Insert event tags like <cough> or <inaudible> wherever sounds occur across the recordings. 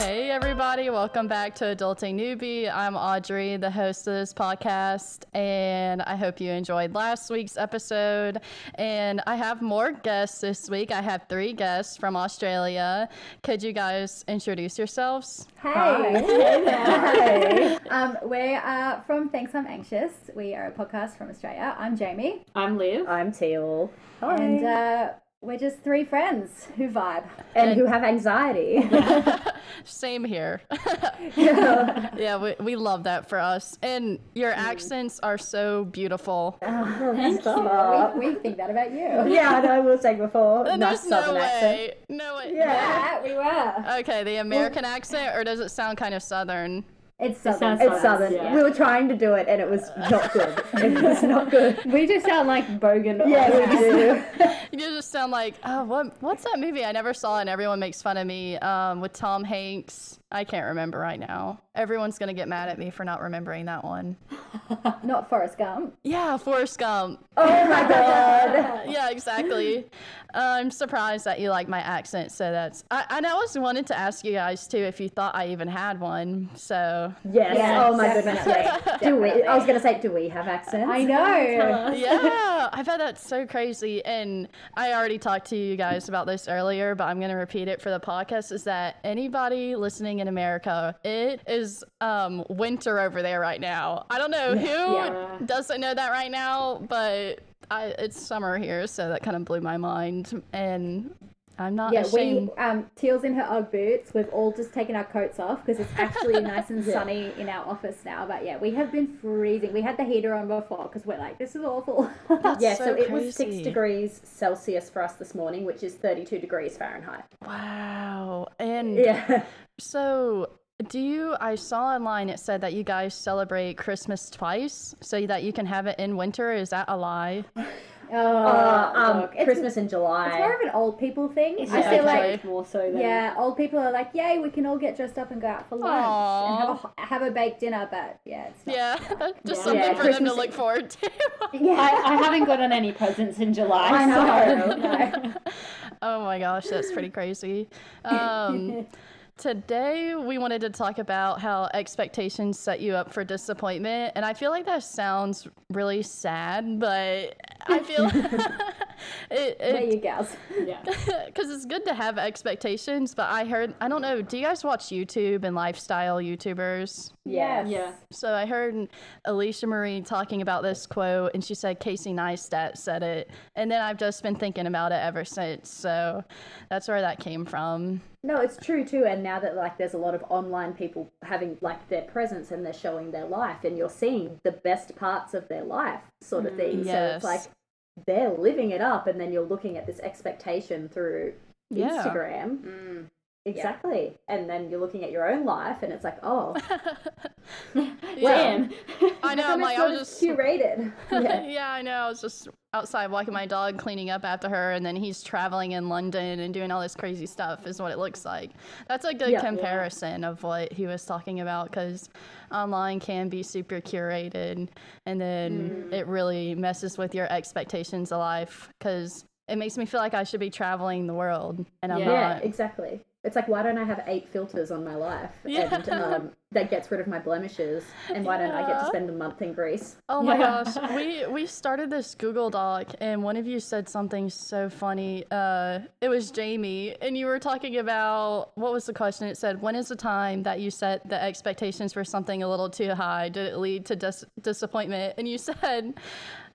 Hey, everybody, welcome back to Adulting Newbie. I'm Audrey, the host of this podcast, and I hope you enjoyed last week's episode. And I have more guests this week. I have three guests from Australia. Could you guys introduce yourselves? Hey. Hi. um, we are from Thanks I'm Anxious. We are a podcast from Australia. I'm Jamie. I'm Liv. I'm Teal. Hi. And uh, we're just three friends who vibe. And, and who have anxiety. <laughs> <laughs> Same here. <laughs> yeah, yeah we, we love that for us. And your mm. accents are so beautiful. Oh, Thank you. We, we, think that about you. Yeah, I know, I will say before. And nice there's no way. No way. Yeah, yeah, we were. Okay, the American well, accent, or does it sound kind of southern? It's southern. It it's southern. Yeah. We were trying to do it, and it was not good. it was not good. <laughs> We just sound like Bogan. Yeah, we do. <laughs> you just sound like, oh, what? What's that movie? I never saw, and everyone makes fun of me. Um, with Tom Hanks. I can't remember right now. Everyone's gonna get mad at me for not remembering that one. <laughs> not Forrest Gump. Yeah, Forrest Gump. Oh my god. <laughs> yeah, exactly. Uh, I'm surprised that you like my accent. So that's. I, I always wanted to ask you guys too if you thought I even had one. So. Yes. yes oh my goodness. do we? I was gonna say, do we have accents? I know. <laughs> yeah, I bet that's so crazy. And I already talked to you guys about this earlier, but I'm gonna repeat it for the podcast. Is that anybody listening? In America. It is um, winter over there right now. I don't know who yeah. doesn't know that right now, but I, it's summer here, so that kind of blew my mind. And I'm not yeah, ashamed. we um, Teal's in her UGG boots. We've all just taken our coats off because it's actually <laughs> nice and sunny in our office now. But yeah, we have been freezing. We had the heater on before because we're like, this is awful. <laughs> yeah, so, so it was six degrees Celsius for us this morning, which is 32 degrees Fahrenheit. Wow. And yeah. So do you? I saw online it said that you guys celebrate Christmas twice, so that you can have it in winter. Is that a lie? Oh, <laughs> uh, um, Christmas in July. It's more of an old people thing. It's I feel like more so than yeah, old people are like, yay, we can all get dressed up and go out for lunch Aww. and have a have a baked dinner. But yeah, it's not, yeah, <laughs> just yeah. something yeah, for Christmas them to look forward to. yeah, <laughs> I, I, haven't gotten any presents in July. I know. So. oh my gosh, that's pretty crazy. Um, Today, we wanted to talk about how expectations set you up for disappointment. And I feel like that sounds really sad, but I feel <laughs> <laughs> it, it, there you go. Yeah. <laughs> Because it's good to have expectations, but I heard, I don't know, do you guys watch YouTube and lifestyle YouTubers? Yes. Yeah. So I heard Alisha Marie talking about this quote, and she said Casey Neistat said it. And then I've just been thinking about it ever since. So that's where that came from. No, it's true too. And now that like there's a lot of online people having like their presence and they're showing their life, and you're seeing the best parts of their life, sort of thing. Yes. So it's like they're living it up, and then you're looking at this expectation through yeah. Instagram. Mm. Exactly. Yeah. And then you're looking at your own life and it's like, oh. <laughs> <laughs> Damn. I <laughs> know. I'm like, I was just curated. Yeah. yeah, I know. I was just outside walking my dog, cleaning up after her, and then he's traveling in London and doing all this crazy stuff, is what it looks like. That's a good yeah, comparison of what he was talking about because online can be super curated and then mm. it really messes with your expectations of life because it makes me feel like I should be traveling the world and I'm yeah. not. Yeah, exactly. It's like, why don't I have eight filters on my life? Yeah. And um, that gets rid of my blemishes. And why yeah. don't I get to spend a month in Greece? Oh my yeah. gosh. We, we started this Google Doc, and one of you said something so funny. Uh, it was Jamie, and you were talking about what was the question? It said, When is the time that you set the expectations for something a little too high? Did it lead to dis- disappointment? And you <laughs> said,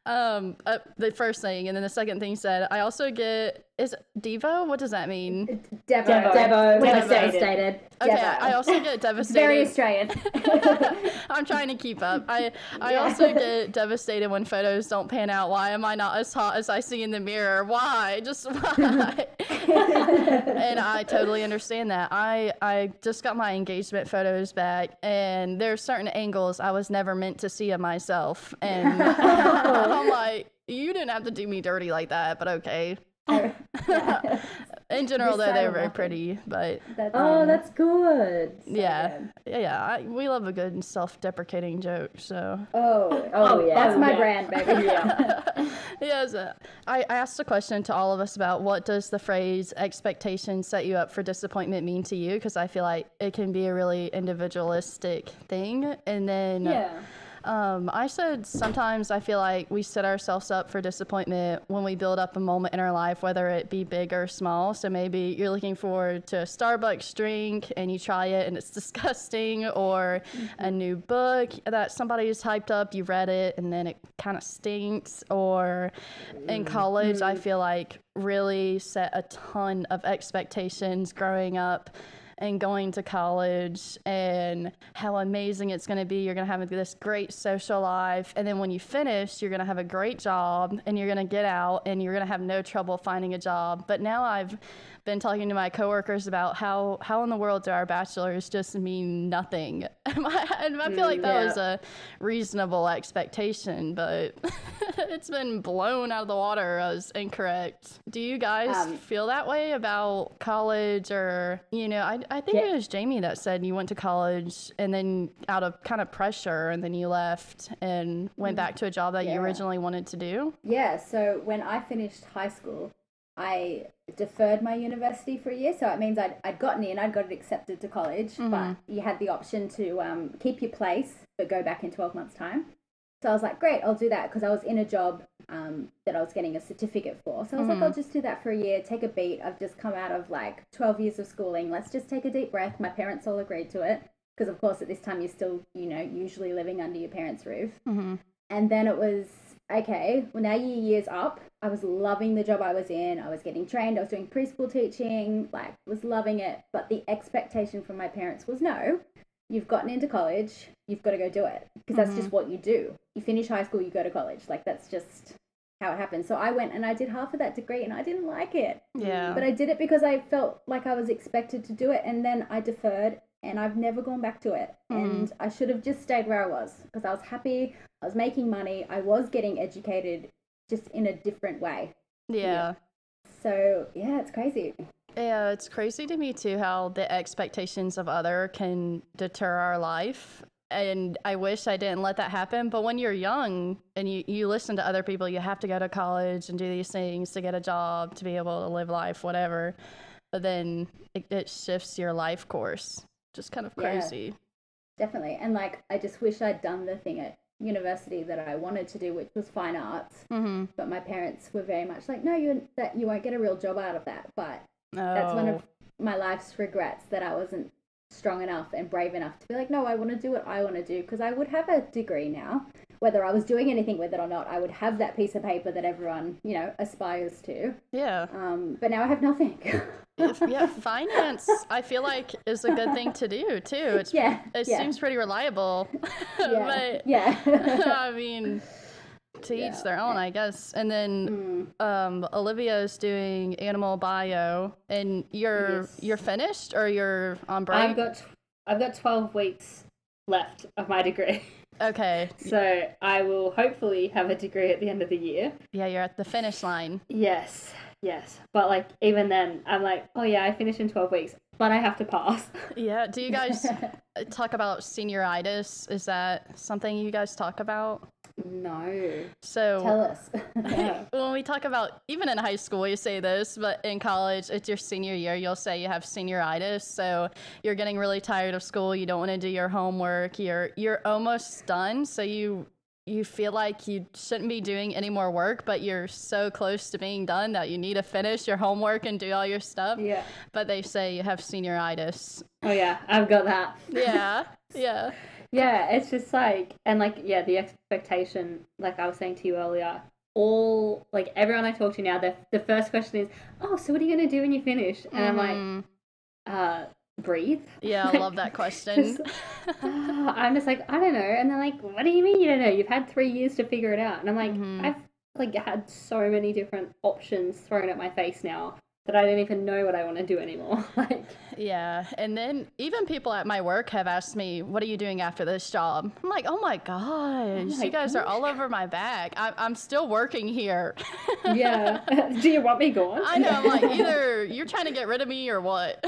um, uh, the first thing, and then the second thing said, I also get is Devo? What does that mean? Devo. Devo. Devo. Devastated. devastated. Okay, Devo. I also get devastated. Very Australian. <laughs> I'm trying to keep up. I I yeah. also get devastated when photos don't pan out. Why am I not as hot as I see in the mirror? Why? Just <laughs> why? <laughs> and I totally understand that. I I just got my engagement photos back, and there's certain angles I was never meant to see of myself, and I'm like, you didn't have to do me dirty like that, but okay. <laughs> In general, though, they were of very pretty, but That's, Oh, um, that's good. yeah, good. yeah, yeah. I, we love a good self-deprecating joke, so. Oh, oh, yeah. That's my yeah. brand, baby. <laughs> Yeah. <laughs> Yes, uh, I I asked a question to all of us about what does the phrase "expectation set you up for disappointment" mean to you? Because I feel like it can be a really individualistic thing. And then, yeah. Um, I said sometimes I feel like we set ourselves up for disappointment when we build up a moment in our life, whether it be big or small. So maybe you're looking forward to a Starbucks drink and you try it and it's <laughs> disgusting, or a new book that somebody somebody's hyped up, you read it and then it kind of stinks, or in college, I feel like really set a ton of expectations growing up and going to college and how amazing it's going to be. You're going to have this great social life. And then when you finish, you're going to have a great job and you're going to get out and you're going to have no trouble finding a job. But now I've been talking to my coworkers about how, how in the world do our bachelors just mean nothing? <laughs> and I feel like that yeah. was a reasonable expectation, but <laughs> it's been blown out of the water as incorrect. Do you guys Um, feel that way about college or, you know, I, I think it was Jamie that said you went to college and then out of kind of pressure and then you left and went back to a job that you originally wanted to do? Yeah, so when I finished high school, I deferred my university for a year. So it means I'd, I'd gotten in, I'd got it accepted to college, but you had the option to um, keep your place but go back in 12 months' time. So I was like, great, I'll do that because I was in a job um, that I was getting a certificate for. So I was like, I'll just do that for a year, take a beat. I've just come out of like 12 years of schooling. Let's just take a deep breath. My parents all agreed to it because, of course, at this time you're still, you know, usually living under your parents' roof. Mm-hmm. And then it was okay, well, now your year's up. I was loving the job I was in. I was getting trained. I was doing preschool teaching, like, was loving it. But the expectation from my parents was no, you've gotten into college, you've got to go do it. Because that's just mm-hmm. what you do. You finish high school, you go to college. Like, that's just how it happens. So I went and I did half of that degree and I didn't like it. Yeah. But I did it because I felt like I was expected to do it. And then I deferred and I've never gone back to it. Mm-hmm. And I should have just stayed where I was because I was happy. I was making money. I was getting educated just in a different way. yeah. So, yeah, it's crazy. Yeah, it's crazy to me too how the expectations of other can deter our life. And I wish I didn't let that happen. But when you're young and you, you listen to other people, you have to go to college and do these things to get a job, to be able to live life, whatever. But then it, it shifts your life course. Just kind of Yeah. crazy. Definitely. And like, I just wish I'd done the thing at university that I wanted to do, which was fine arts. Mm-hmm. But my parents were very much like, no, you that you won't get a real job out of that. But Oh, that's one of my life's regrets that I wasn't strong enough and brave enough to be like, no, I want to do what I want to do because I would have a degree now. Whether I was doing anything with it or not, I would have that piece of paper that everyone, you know, aspires to. yeah. Um, but now I have nothing. <laughs> Yeah, finance, I feel like is a good thing to do too. It's yeah. it yeah, seems pretty reliable. <laughs> yeah. but yeah. <laughs> I mean, to each their own, I guess. And then Mm. um, Olivia's doing animal bio, and you're Yes. you're finished or you're on break. I've got I've got 12 weeks left of my degree. okay, <laughs> So I will hopefully have a degree at the end of the year. yeah, you're at the finish line. Yes, yes. But like even then, I'm like, oh yeah, I finish in 12 weeks, but I have to pass. <laughs> Yeah. Do you guys uh, <laughs> talk about senioritis? Is that something you guys talk about? no. So Tell us. <laughs> Yeah. when we talk about even in high school you say this but in college it's your senior year you'll say you have senioritis so you're getting really tired of school you don't want to do your homework you're you're almost done so you you feel like you shouldn't be doing any more work but you're so close to being done that you need to finish your homework and do all your stuff Yeah. but they say you have senioritis Oh yeah, I've got that. yeah <laughs> yeah Yeah, it's just like, and like, yeah, the expectation, like I was saying to you earlier, all, like, everyone I talk to now, the, the first question is, oh, so what are you going to do when you finish? And I'm Mhm. like, uh, breathe. yeah i love that <laughs> question Ah, <laughs> I'm just like, I don't know. And they're like, what do you mean you don't know? You've had three years to figure it out. And I'm like, Mhm. I've like had so many different options thrown at my face now. That I don't even know what I want to do anymore. <laughs> like, Yeah, and then even people at my work have asked me, "What are you doing after this job?" I'm like, "Oh my gosh, my you guys are all over my back. I- I'm still working here." yeah. <laughs> do you want me gone? I know. I'm like, <laughs> either you're trying to get rid of me or what.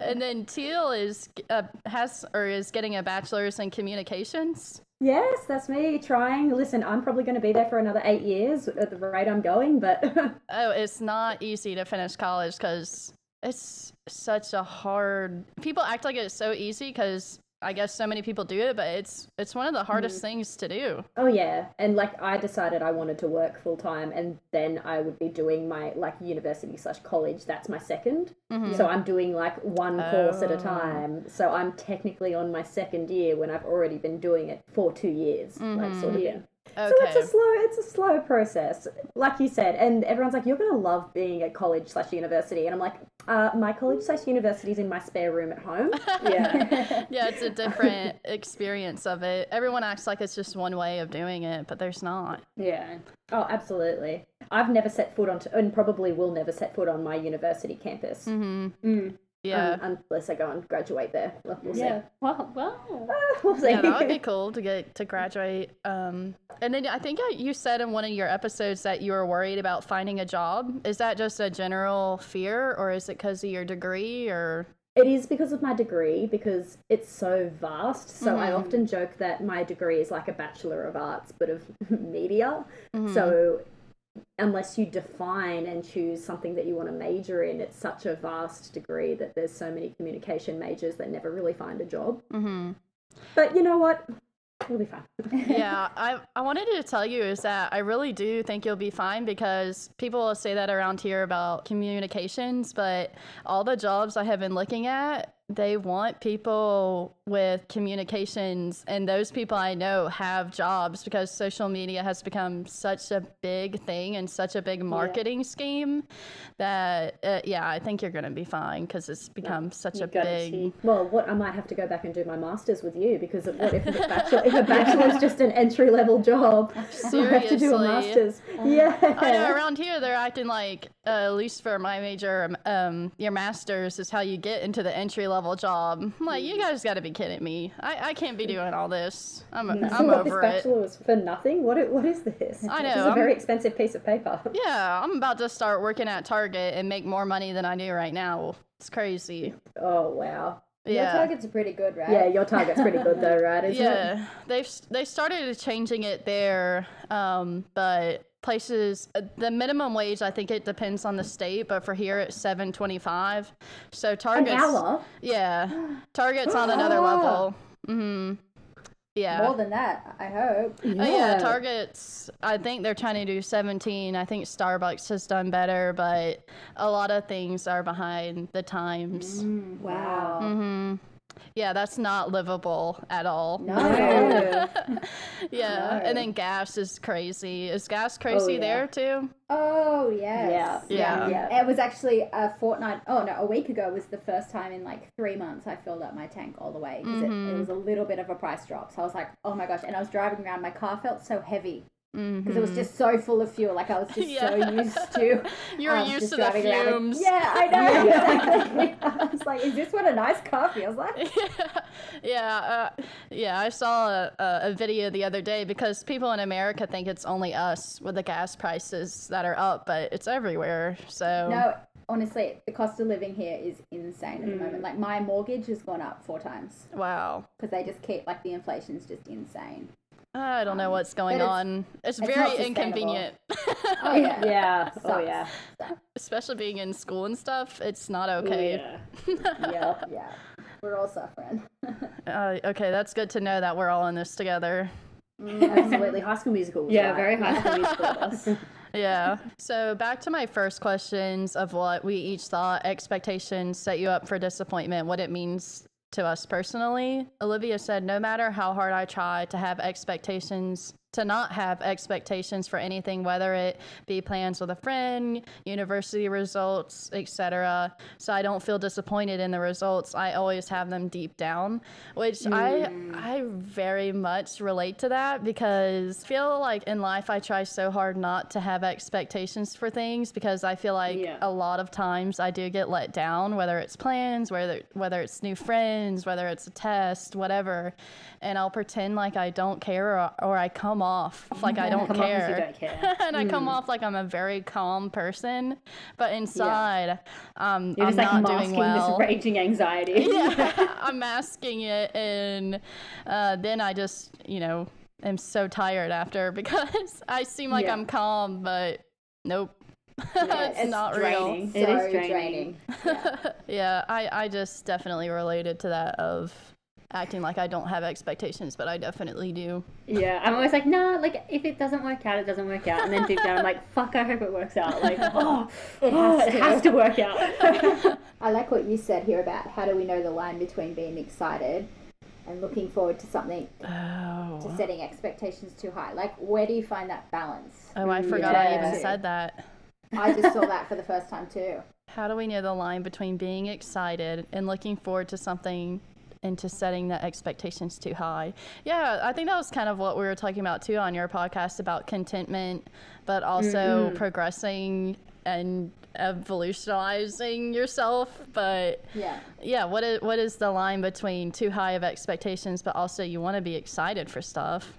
and then Teal is uh, has or is getting a bachelor's in communications. Yes, that's me trying. Listen, I'm probably going to be there for another eight years at the rate I'm going, but <laughs> Oh, it's not easy to finish college because it's such a hard. People act like it's so easy because I guess so many people do it, but it's it's one of the hardest mm. things to do. oh yeah. And like I decided I wanted to work full time and then I would be doing my like university slash college. That's my 2nd mm-hmm. So I'm doing like one course at a Oh. time. So I'm technically on my second year when I've already been doing it for two years. Like sort of mm-hmm. thing. Okay. So it's a slow, it's a slow process, like you said. And everyone's like, "You're gonna love being at college slash university," and I'm like, uh, "My college slash university is in my spare room at home." <laughs> yeah. yeah, it's a <laughs> different experience of it. Everyone acts like it's just one way of doing it, but there's not. Yeah. oh, absolutely. I've never set foot on, and probably will never set foot on my university campus Mm-hmm. Mm. Yeah. um, unless I go and graduate there. We'll, we'll Yeah. see. Well, well. Ah, <laughs> we'll see. yeah, that would be cool to get to graduate. Um, and then I think you said in one of your episodes that you were worried about finding a job. Is that just a general fear, or is it because of your degree, or? It is because of my degree, because it's so vast. So I often joke that my degree is like a Bachelor of Arts, but of <laughs> media. So unless you define and choose something that you want to major in, it's such a vast degree that there's so many communication majors that never really find a job. Mm-hmm. But you know what? It'll be fine. <laughs> yeah, I, I wanted to tell you is that I really do think you'll be fine because people will say that around here about communications, but all the jobs I have been looking at, they want people with communications, and those people I know have jobs because social media has become such a big thing and such a big marketing scheme that, uh, yeah, I think you're going to be fine because it's become such a gotta big. see. Well, what I might have to go back and do my masters with you because what if a <laughs> bachelor if a bachelor is <laughs> just an entry level job, you have to do a Seriously. masters. Yeah. I know around here they're acting like, uh, at least for my major, um, your master's is how you get into the entry level job. <laughs> Like, you guys got to be kidding me. I, I can't be doing all this. I'm, So I'm <laughs> what, over this it. bachelor was for nothing. What? i- What is this? I This is know, a I'm- very expensive piece of paper. <laughs> Yeah, I'm about to start working at Target and make more money than I do right now. It's crazy. Oh wow. Yeah. Your Yeah. targets are pretty good, right? Yeah, your target's pretty good though, right? Isn't it? Yeah, they've they started changing it there, um, but places uh, the minimum wage I think it depends on the state, but for here it's seven twenty five. So An Target's yeah, Target's on another level. mm-hmm. Yeah. More than that, I hope. Oh, yeah, Target's. I think they're trying to do 17. I think Starbucks has done better, but a lot of things are behind the times. Wow. hmm Yeah, that's not livable at all. No. <laughs> Yeah, and then gas is crazy. Is gas oh, crazy yeah. there too? Oh yes. Yeah. Yeah. Yeah. It was actually a fortnight. Oh no, a week ago was the first time in like three months I filled up my tank all the way because it, it mm-hmm. was a little bit of a price drop. So I was like, oh my gosh! And I was driving around. My car felt so heavy because it was just so full of fuel. Like I was just <laughs> Yeah. so used to. <laughs> You were um, used to the like, yeah, I know. <laughs> exactly. I was like, is this what a nice car feels like? yeah, uh, yeah. I saw a, a, video the other day because people in America think it's only us with the gas prices that are up, but it's everywhere. So No, honestly, the cost of living here is insane at the Mm. moment. Like my mortgage has gone up four times wow. because they just keep like the inflation's just insane. I don't know what's going but it's- on. It's, it's very inconvenient, <laughs> Oh yeah. <laughs> Yeah. Oh yeah. especially being in school and stuff. It's not Oh, okay. yeah. <laughs> Yep. Yeah. We're all suffering. Uh, okay, that's good to know that we're all in this together. Absolutely. High School Musical. was Yeah, right. very high school musical. Yeah. So back to my first questions of what we each thought expectations set you up for disappointment, what it means to us personally. Olivia said, No matter how hard I try to have expectations to not have expectations for anything, whether it be plans with a friend, university results, etc. So I don't feel disappointed in the results. I always have them deep down, which mm. I I very much relate to that because I feel like in life I try so hard not to have expectations for things because I feel like yeah. a lot of times I do get let down, whether it's plans, whether whether it's new friends, whether it's a test, whatever, and I'll pretend like I don't care or, or I come off like I don't care, don't care. <laughs> and mm. I come hmm. off like I'm a very calm person, but inside, yeah. um, You're I'm just, not like, doing well. This raging anxiety. <laughs> yeah, <laughs> I'm masking it, and uh, then I just you know am so tired after because I seem like yeah. I'm calm, but nope. Yeah, it's, it's, not draining. real. So it is draining. draining. Yeah. yeah, I, I just definitely related to that of acting like I don't have expectations, but I definitely do. Yeah, I'm always like, nah, like if it doesn't work out, it doesn't work out. And then deep down, I'm like, fuck, I hope it works out. Like, <laughs> oh, it, oh, has, it to. has to work out. <laughs> I like what you said here about how do we know the line between being excited and looking forward to something oh. to setting expectations too high. Like, where do you find that balance? Oh, I mm, forgot yeah. I even said that. I just saw that <laughs> for the first time too. How do we know the line between being excited and looking forward to something into setting the expectations too high. Yeah, I think that was kind of what we were talking about too on your podcast about contentment, but also mm-hmm. progressing and evolutionizing yourself. But yeah, yeah. What is what is the line between too high of expectations, but also you want to be excited for stuff?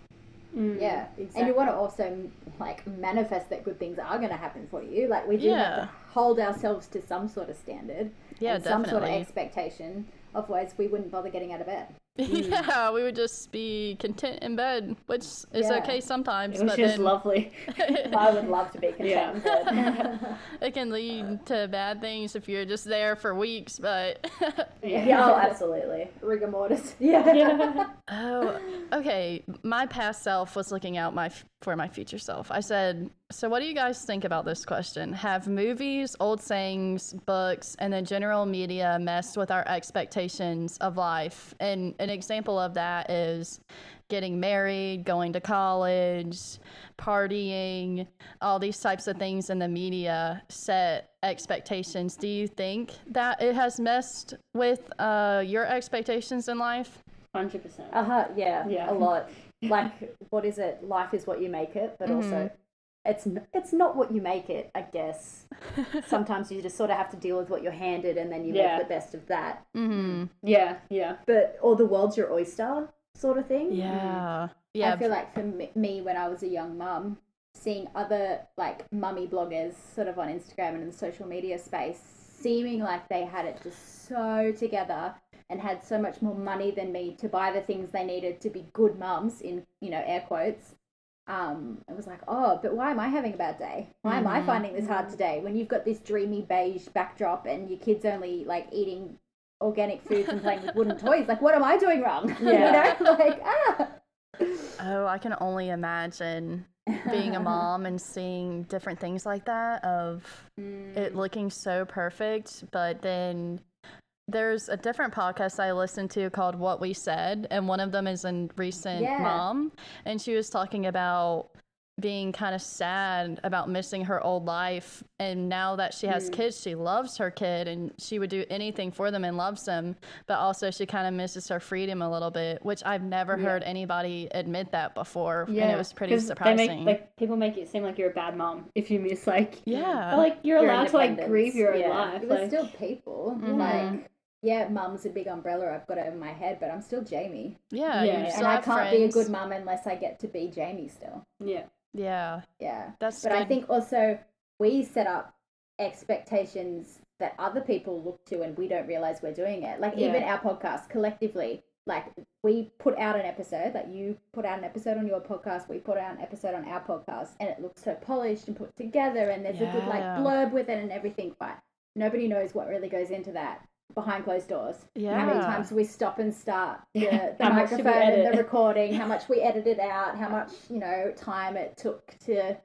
Mm, yeah, exactly. and you want to also like manifest that good things are going to happen for you. Like we do yeah. have to hold ourselves to some sort of standard, yeah, and some sort of expectation Otherwise, we wouldn't bother getting out of bed. Mm. <laughs> yeah, we would just be content in bed, which is yeah. okay sometimes. It was just then... lovely. <laughs> I would love to be content yeah. in bed. <laughs> it can lead to bad things if you're just there for weeks, but yeah. yeah, oh, absolutely, rigor mortis. Yeah. yeah. oh, okay. My past self was looking out my for my future self. I said, "So, what do you guys think about this question? Have movies, old sayings, books, and the general media messed with our expectations of life?" And an example of that is getting married, going to college, partying, all these types of things in the media set expectations. Do you think that it has messed with uh, your expectations in life? 100%. Uh huh, yeah, yeah, a lot. Like, what is it? Life is what you make it, but mm-hmm. also it's it's not what you make it, I guess. <laughs> Sometimes you just sort of have to deal with what you're handed, and then you yeah. make the best of that. Mm-hmm. Yeah, yeah. But or the world's your oyster, sort of thing. Yeah, yeah. I feel like for me, when I was a young mum, seeing other like mummy bloggers, sort of on Instagram and in the social media space, seeming like they had it just so together and had so much more money than me to buy the things they needed to be good mums in you know air quotes um, it was like, oh, but why am I having a bad day? Why mm-hmm. am I mm-hmm. finding this hard today? When you've got this dreamy beige backdrop and your kids only like eating organic foods and playing with wooden <laughs> toys, like what am I doing wrong? <laughs> Yeah. you know, <laughs> like ah. Oh, I can only imagine being a mom and seeing different things like that of mm. it looking so perfect, but then there's a different podcast I listened to called What We Said, and one of them is a recent yeah. mom, and she was talking about being kind of sad about missing her old life and now that she has mm. kids she loves her kid and she would do anything for them and loves them but also she kind of misses her freedom a little bit which i've never yeah. heard anybody admit that before yeah. and it was pretty surprising make, like people make it seem like you're a bad mom if you miss like yeah but, like you're allowed to like grieve your yeah. life but like, still people mm-hmm. like yeah, mum's a big umbrella I've got over my head, but I'm still Jamie. Yeah, yeah. and I can't friends. be a good mum unless I get to be Jamie still. Yeah. Yeah. Yeah. That's But good. I think also we set up expectations that other people look to and we don't realize we're doing it. Like yeah. even our podcast collectively, like we put out an episode, like you put out an episode on your podcast, we put out an episode on our podcast, and it looks so polished and put together, and there's yeah. a good like blurb with it and everything. But nobody knows what really goes into that behind closed doors. Yeah. How many times we stop and start the, <laughs> the microphone and the recording, how much <laughs> we edited out, how much, you know, time it took to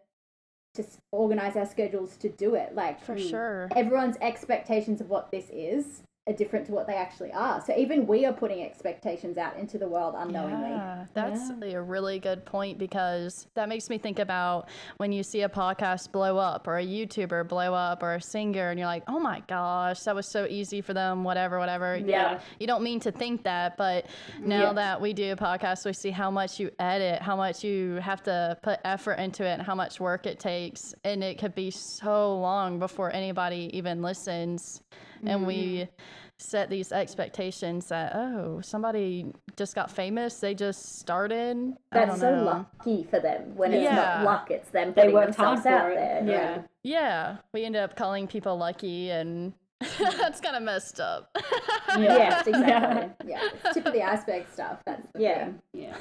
to organize our schedules to do it. Like for sure. Everyone's expectations of what this is are different to what they actually are. So even we are putting expectations out into the world unknowingly. Yeah, that's Yeah. a really good point because that makes me think about when you see a podcast blow up or a YouTuber blow up or a singer and you're like, oh my gosh, that was so easy for them, whatever, whatever. You Yeah. know, You don't mean to think that, but now that we do a podcast, we see how much you edit, how much you have to put effort into it, and how much work it takes. And it could be so long before anybody even listens. And we mm-hmm. set these expectations that, oh, somebody just got famous, they just started. That's so know. lucky for them when it's Yeah. not luck, it's them They putting worked themselves for out it. there. Yeah. Yeah, we end up calling people lucky, and <laughs> that's kind of messed up. <laughs> Yes, exactly. Yeah, it's tip of the iceberg stuff. That's the Yeah. thing. Yeah.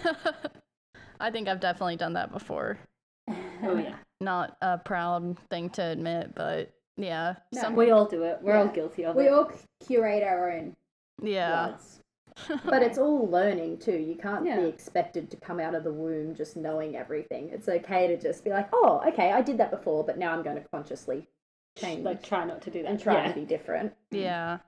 <laughs> I think I've definitely done that before. Oh yeah. Not a proud thing to admit, but yeah, No. some, We all do it. We're all guilty of We it. We all curate our own yeah, worlds. <laughs> But it's all learning too. You can't Yeah. be expected to come out of the womb just knowing everything. It's okay to just be like, oh, okay, I did that before, but now I'm going to consciously change like try not to do that. and try yeah. to be different. yeah.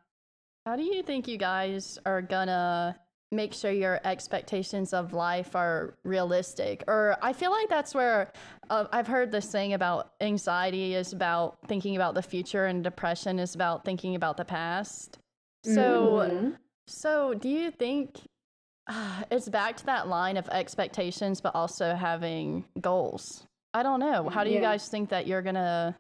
How do you think you guys are gonna make sure your expectations of life are realistic? Or I feel like that's where uh, I've heard this thing about anxiety is about thinking about the future, and depression is about thinking about the past. So. Mhm. So, do you think uh, it's back to that line of expectations, but also having goals? I don't know. How do you guys think that you're going to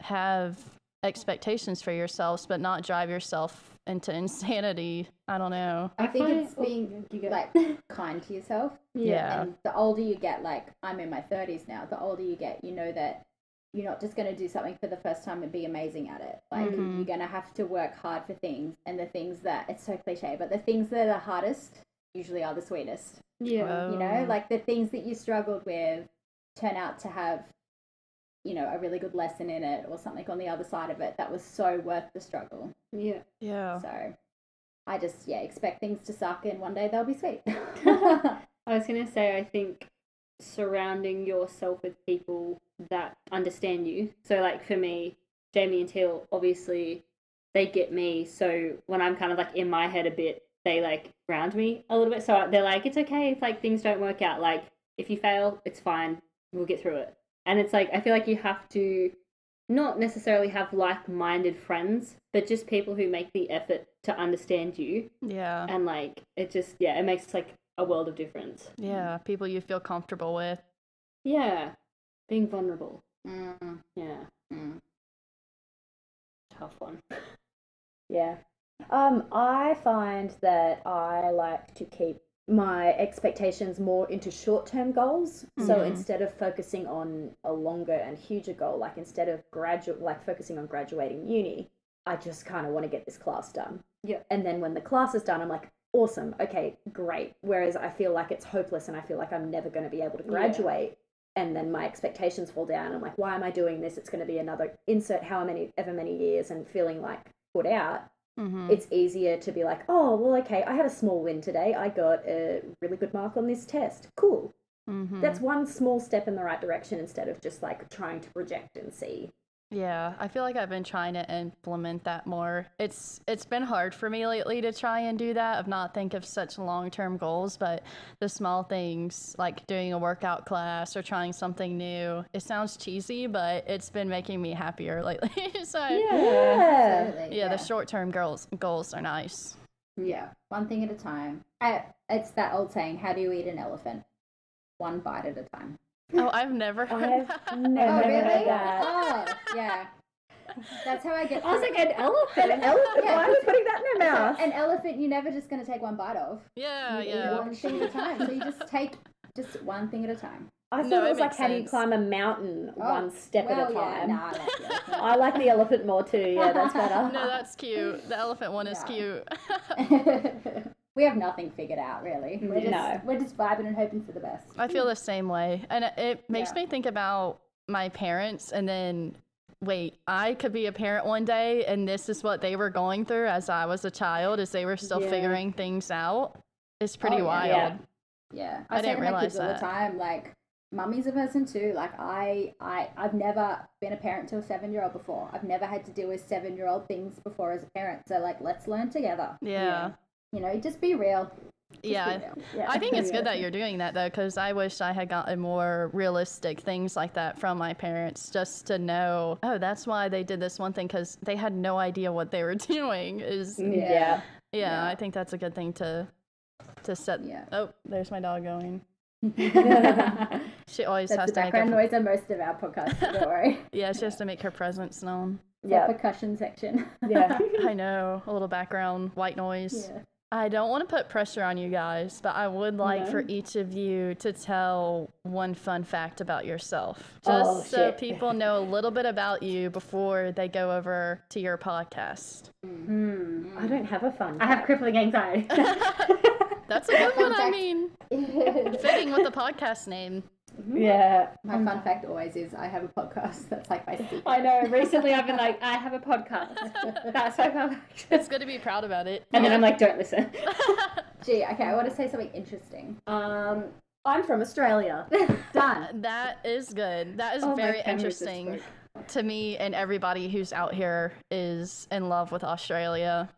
have expectations for yourselves, but not drive yourself into insanity? I don't know. I think it's being like kind to yourself. Yeah. And the older you get, like I'm in my 30s now, the older you get, you know that you're not just going to do something for the first time and be amazing at it. Like Mhm. you're going to have to work hard for things, and the things that it's so cliche, but the things that are the hardest usually are the sweetest. Yeah. You know, Oh. like the things that you struggled with turn out to have, you know, a really good lesson in it or something on the other side of it that was so worth the struggle. Yeah. Yeah. So I just yeah expect things to suck and one day they'll be sweet. <laughs> I was gonna say I think surrounding yourself with people that understand you. So like for me, Jamie and Teal, obviously they get me. So when I'm kind of like in my head a bit, they like ground me a little bit. So they're like, it's okay if like things don't work out. Like if you fail, it's fine. We'll get through it. And it's like I feel like you have to not necessarily have like-minded friends, but just people who make the effort to understand you. Yeah. And like it just yeah, it makes like a world of difference. Yeah. People you feel comfortable with. Yeah, being vulnerable. Mm, Yeah, mm. tough one. <laughs> Yeah. Um, I find that I like to keep my expectations more into short term goals. So Mhm. instead of focusing on a longer and huger goal, like instead of graduate like focusing on graduating uni, I just kind of want to get this class done. Yeah. And then when the class is done, I'm like, awesome, okay, great. Whereas I feel like it's hopeless and I feel like I'm never going to be able to Yeah. graduate. And then my expectations fall down. I'm like, why am I doing this? It's going to be another insert how many ever many years and feeling like put out Mm-hmm. it's easier to be like, oh, well, okay, I had a small win today. I got a really good mark on this test. Cool. mm-hmm. That's one small step in the right direction instead of just like trying to project and see. Yeah, I feel like I've been trying to implement that more. It's it's been hard for me lately to try and do that of not think of such long-term goals, but the small things like doing a workout class or trying something new. It sounds cheesy, but it's been making me happier <laughs> lately. so Yeah. Absolutely, yeah, the short-term goals goals are nice. Yeah, one thing at a time. I, it's that old saying, how do you eat an elephant? One bite at a time. Oh, I've never heard I've that. never oh, heard really? that. Oh, yeah. That's how I get I was like an elephant. An elephant? Yeah, Why are we putting that in their mouth? An elephant, you're never just going to take one bite of. Yeah, You yeah. one thing at a time. So you just <laughs> take just one thing at a time. I thought No, it it was like makes how do you climb a mountain Oh, one step well, at a time. Yeah, nah, I like the elephant. <laughs> I like the elephant more too. Yeah, that's better. No, that's cute. The elephant one is cute. <laughs> we have nothing figured out really. Mm-hmm. We're just No. we're just vibing and hoping for the best. I feel the same way. And it- it makes Yeah. me think about my parents and then wait, I could be a parent one day and this is what they were going through as I was a child as they were still Yeah. figuring things out. It's pretty Oh, wild. Yeah. Yeah, I I, say didn't to my kids realize all the time, like mummy's a person too. Like I, I, I've never been a parent to a seven-year-old before. I've never had to deal with seven-year-old things before as a parent. So like, let's learn together. Yeah. You know, just be real. Just Yeah. be real. Yeah. I think it's good <laughs> that you're doing that though, because I wish I had gotten more realistic things like that from my parents, just to know, oh, that's why they did this one thing, because they had no idea what they were <laughs> doing. Is yeah, Yeah. Yeah. I think that's a good thing to to set. Yeah. Oh, there's my dog going. <laughs> She always That's has the to make background her, noise on most of our podcasts. Don't worry. yeah, she has to make her presence known. Yeah. percussion section. Yeah. I know a little background white noise. yeah. I don't want to put pressure on you guys, but I would like for each of you to tell one fun fact about yourself. Just Oh, so shit. people know a little bit about you before they go over to your podcast. Hmm. I don't have a fun. I have crippling anxiety. <laughs> That's a good one, I mean. <laughs> Fitting with the podcast name. Yeah. My fun fact always is I have a podcast. <laughs> That's like my secret. I know. Recently, I've been like, I have a podcast. <laughs> That's my fun fact. It's good to be proud about it. And then I'm like, don't listen. <laughs> Gee, okay, I want to say something interesting. Um, I'm from Australia. Done. That is good. That is Oh, very interesting to me and everybody who's out here is in love with Australia.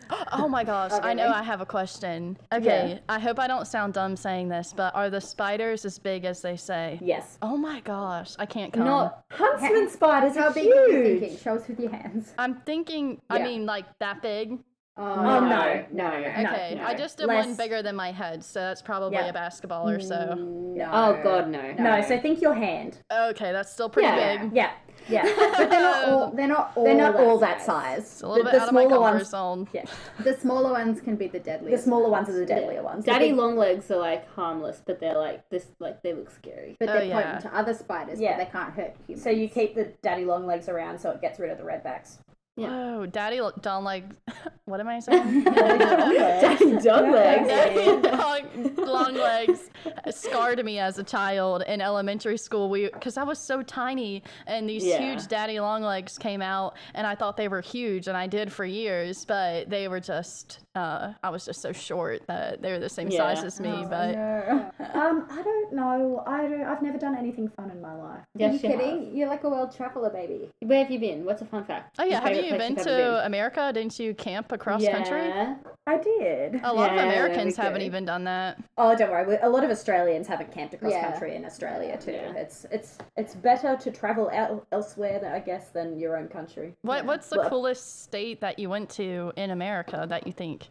<gasps> Oh my gosh, I know? I have a question. Okay, I hope I don't sound dumb saying this, but are the spiders as big as they say? Yes. Oh my gosh, I can't come. Not. Huntsman spiders How are big are you huge. thinking? Show us with your hands. I'm thinking, I mean, like that big. Oh, oh no, no, no, Okay, no. I just did one bigger than my head, so that's probably Yeah. a basketball or so. Mm, no. Oh God, no. No, so think your hand. Okay, that's still pretty Yeah. big. Yeah. Yeah. <laughs> But they're not all. They're not all. They're not that all that size. size. It's a little the, bit the out of my smaller comfort ones. zone. <laughs> Yeah. <laughs> The smaller ones can be the deadliest. The smaller ones. ones are the deadlier ones. Daddy big- long legs are like harmless, but they're like this. Like they look scary. But Oh, they're yeah. potent to other spiders, Yeah. but they can't hurt humans. So you keep the daddy long legs around so it gets rid of the redbacks. Yeah. Oh, daddy lo- don't like. <laughs> What am I <laughs> saying? Daddy dog <laughs> legs. Daddy long, long legs scarred me as a child in elementary school. We because I was so tiny, and these Yeah. huge daddy long legs came out, and I thought they were huge, and I did for years, but they were just. Uh, I was just so short that they were the same Yeah. size as me. Oh, but no. Um, I don't know. I don't. I've never done anything fun in my life. Are Yes, you you have. kidding? You're like a world traveler, baby. Where have you been? What's a fun fact? oh yeah, have you place been you've to ever America? Didn't you camp across yeah. country? I did. A lot Yeah, of Americans we haven't even done that. Oh, don't worry. we- A lot of Australians haven't camped across Yeah. country in Australia too. Yeah. It's it's it's better to travel out elsewhere, I guess, than your own country. What Yeah. What's the Well- coolest state that you went to in America that you think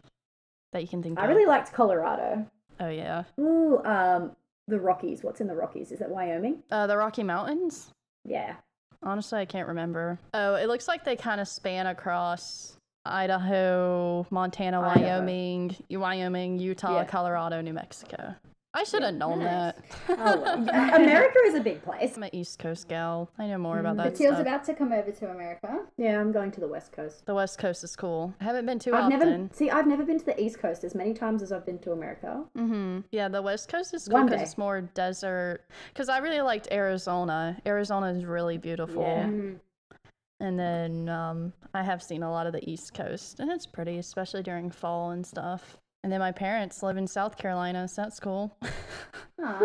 that you can think of? I of? really liked Colorado. Oh yeah, Ooh, um, the Rockies. What's in the Rockies? Is it Wyoming? uh, the Rocky Mountains. Yeah. Honestly, I can't remember. Oh, it looks like they kind of span across Idaho, Montana. Wyoming, Wyoming, Utah, Yeah. Colorado, New Mexico. I should have known nice. that. <laughs> Oh well. <laughs> America is a big place. I'm an East Coast gal. I know more about Mm. that But Teal's stuff. about to come over to America. Yeah, I'm going to the West Coast. the West Coast is cool. I haven't been too I've often. never see. I've never been to the East Coast as many times as I've been to America. Mm-hmm. Yeah, the West Coast is cool because it's more desert. Because I really liked Arizona. Arizona is really beautiful. Yeah. Mm. And then um, I have seen a lot of the East Coast, and it's pretty, especially during fall and stuff. And then my parents live in South Carolina, so that's cool. <laughs> Ah.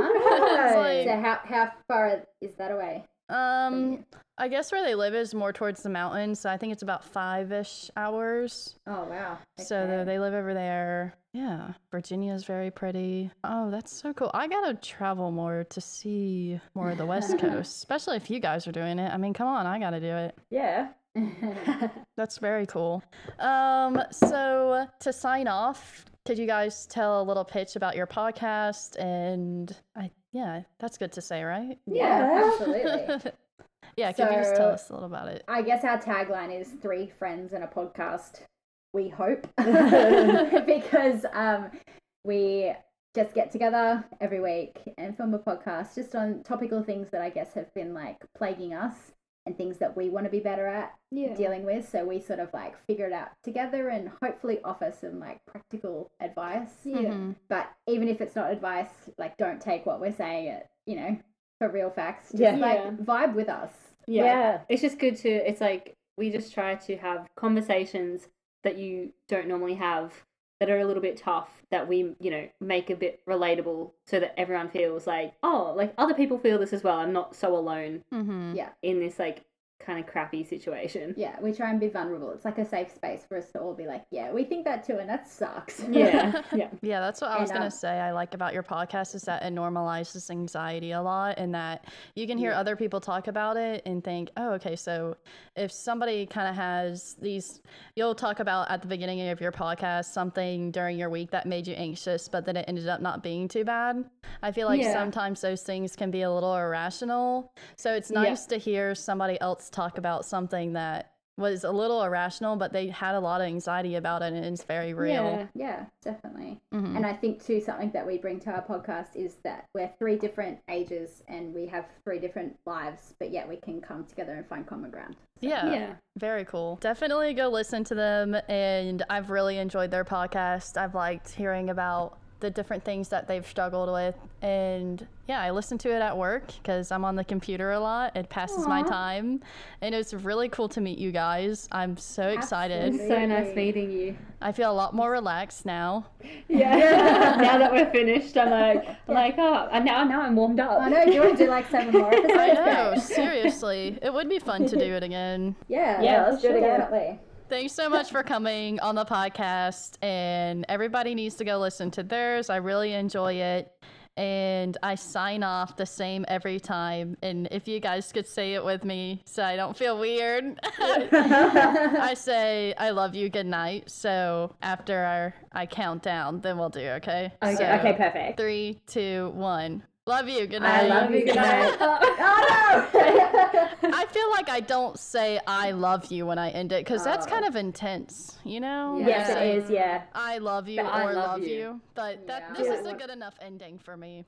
like- so how how far is that away? um, I guess where they live is more towards the mountains, so I think it's about five-ish hours. Oh wow. So Okay. they- they live over there. Yeah, Virginia's very pretty. Oh, that's so cool. I gotta travel more to see more of the <laughs> West Coast, especially if you guys are doing it. I mean, come on, I gotta do it. Yeah. <laughs> That's very cool. Um, so to sign off, could you guys tell a little pitch about your podcast? And I, yeah, that's good to say, right? yeah, <laughs> absolutely. <laughs> yeah, could you just tell us a little about it? I guess our tagline is three friends and a podcast. We hope <laughs> because um, we just get together every week and film a podcast just on topical things that I guess have been like plaguing us and things that we want to be better at Yeah. dealing with. So we sort of like figure it out together and hopefully offer some like practical advice. Yeah. Mhm. But even if it's not advice, like don't take what we're saying, uh, you know, for real facts. Just Yeah. like Yeah. vibe with us. Yeah. Yeah. It's just good to, it's like we just try to have conversations that you don't normally have that are a little bit tough that we, you know, make a bit relatable so that everyone feels like, oh, like other people feel this as well. I'm not so alone Mm-hmm. Yeah. in this like kind of crappy situation. Yeah, we try and be vulnerable. It's like a safe space for us to all be like, yeah, we think that too, and that sucks. <laughs> Yeah. <laughs> yeah. Yeah, that's what I was And, gonna um, say. I like about your podcast is that it normalizes anxiety a lot, and that you can hear Yeah. other people talk about it and think, oh, okay, so if somebody kind of has these, you'll talk about at the beginning of your podcast something during your week that made you anxious, but then it ended up not being too bad. I feel like Yeah. sometimes those things can be a little irrational, so it's Yeah. nice to hear somebody else talk about something that was a little irrational, but they had a lot of anxiety about it, and it's very real. Yeah. Yeah, definitely. Mhm. And I think too something that we bring to our podcast is that we're three different ages and we have three different lives, but yet we can come together and find common ground. So- Yeah. Yeah. Very cool. Definitely go listen to them. And I've really enjoyed their podcast. I've liked hearing about the different things that they've struggled with. And yeah, I listen to it at work because I'm on the computer a lot. It passes my time. And it's really cool to meet you guys. I'm so excited. Absolutely. So nice meeting you. I feel a lot more relaxed now. Yeah. <laughs> now that we're finished, I'm like, I'm like, oh, and now now I'm warmed up. I know. Do you want to do like seven more <laughs> episodes? I know, seriously. It would be fun to do it again. Yeah. Yeah, let's do it sure, again. Definitely. Thanks so much for coming on the podcast. And everybody needs to go listen to theirs. I really enjoy it. And I sign off the same every time. And if you guys could say it with me so I don't feel weird, <laughs> I say, I love you, good night. So after our, I count down, then we'll do, okay? Okay, So, okay, perfect. Three, two, one. Love you, good night. I love you. Good night. oh no! I feel like I don't say I love you when I end it because that's Oh. kind of intense, you know? Yes, Say, it is. Yeah. I love you But I or love love you. you. But that Yeah. this Yeah. is a good enough ending for me.